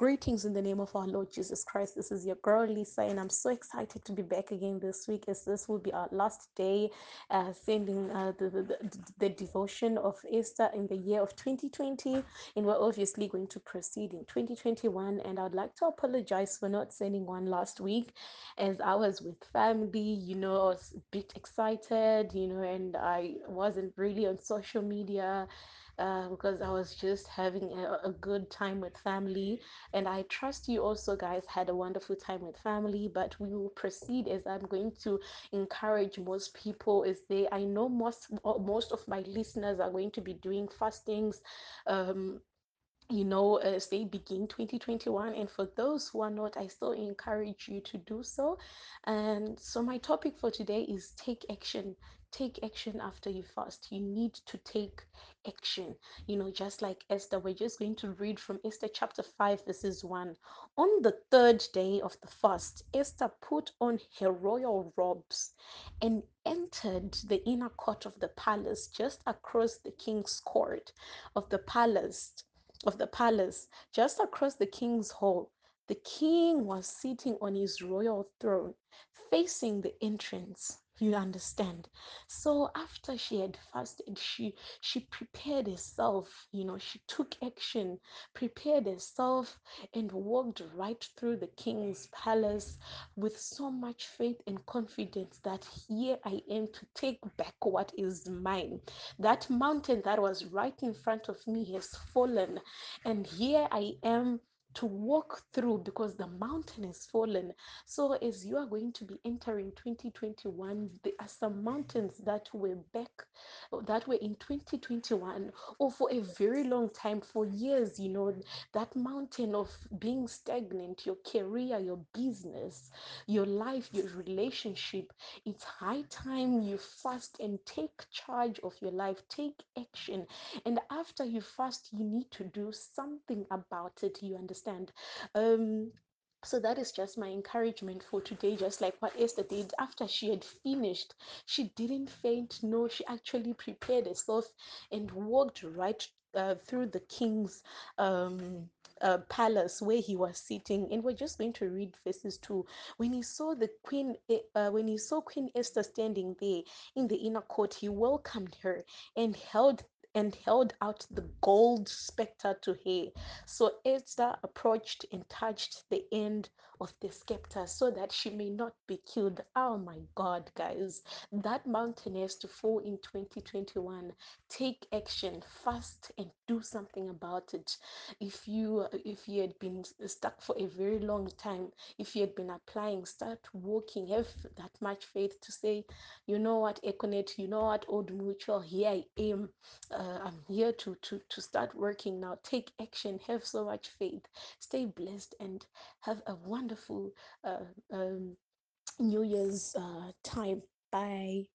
Greetings in the name of our Lord Jesus Christ. This is your girl Lisa, and I'm so excited to be back again this week as this will be our last day uh, sending uh, the, the, the, the devotion of Esther in the year of 2020. And we're obviously going to proceed in 2021. And I'd like to apologize for not sending one last week as I was with family, you know, I was a bit excited, you know, and I wasn't really on social media. Because I was just having a, a good time with family and I trust you also, guys, had a wonderful time with family. But we will proceed as I'm going to encourage most people. Is they I know most most of my listeners are going to be doing fastings. Um, you know, uh, as they begin 2021. And for those who are not, I still encourage you to do so. And so, my topic for today is take action. Take action after you fast. You need to take action. You know, just like Esther, we're just going to read from Esther chapter 5, verses 1. On the third day of the fast, Esther put on her royal robes and entered the inner court of the palace just across the king's court of the palace of the palace, just across the king's hall, the king was sitting on his royal throne, facing the entrance. You understand? So after she had fasted, she she prepared herself, you know, she took action, prepared herself, and walked right through the king's palace with so much faith and confidence that here I am to take back what is mine. That mountain that was right in front of me has fallen, and here I am to walk through because the mountain is fallen. So, as you are going to be entering 2021, there are some mountains that were back, that were in 2021, or for a very long time, for years, you know, that mountain of being stagnant, your career, your business, your life, your relationship. It's high time you fast and take charge of your life, take action. And after you fast, you need to do something about it. You understand? Um, so that is just my encouragement for today, just like what Esther did after she had finished. She didn't faint, no, she actually prepared herself and walked right uh, through the king's um, uh, palace where he was sitting. And we're just going to read verses 2. When he saw the queen, eh, uh, when he saw Queen Esther standing there in the inner court, he welcomed her and held and held out the gold scepter to her. So Esther approached and touched the end of the scepter so that she may not be killed. Oh my God, guys, that mountain has to fall in 2021. Take action, fast, and do something about it. If you if you had been stuck for a very long time, if you had been applying, start walking. Have that much faith to say, you know what, Econet, you know what, Old Mutual, here I am uh, I'm here to to to start working now. Take action. Have so much faith. Stay blessed and have a wonderful uh, um, New Year's uh, time. Bye.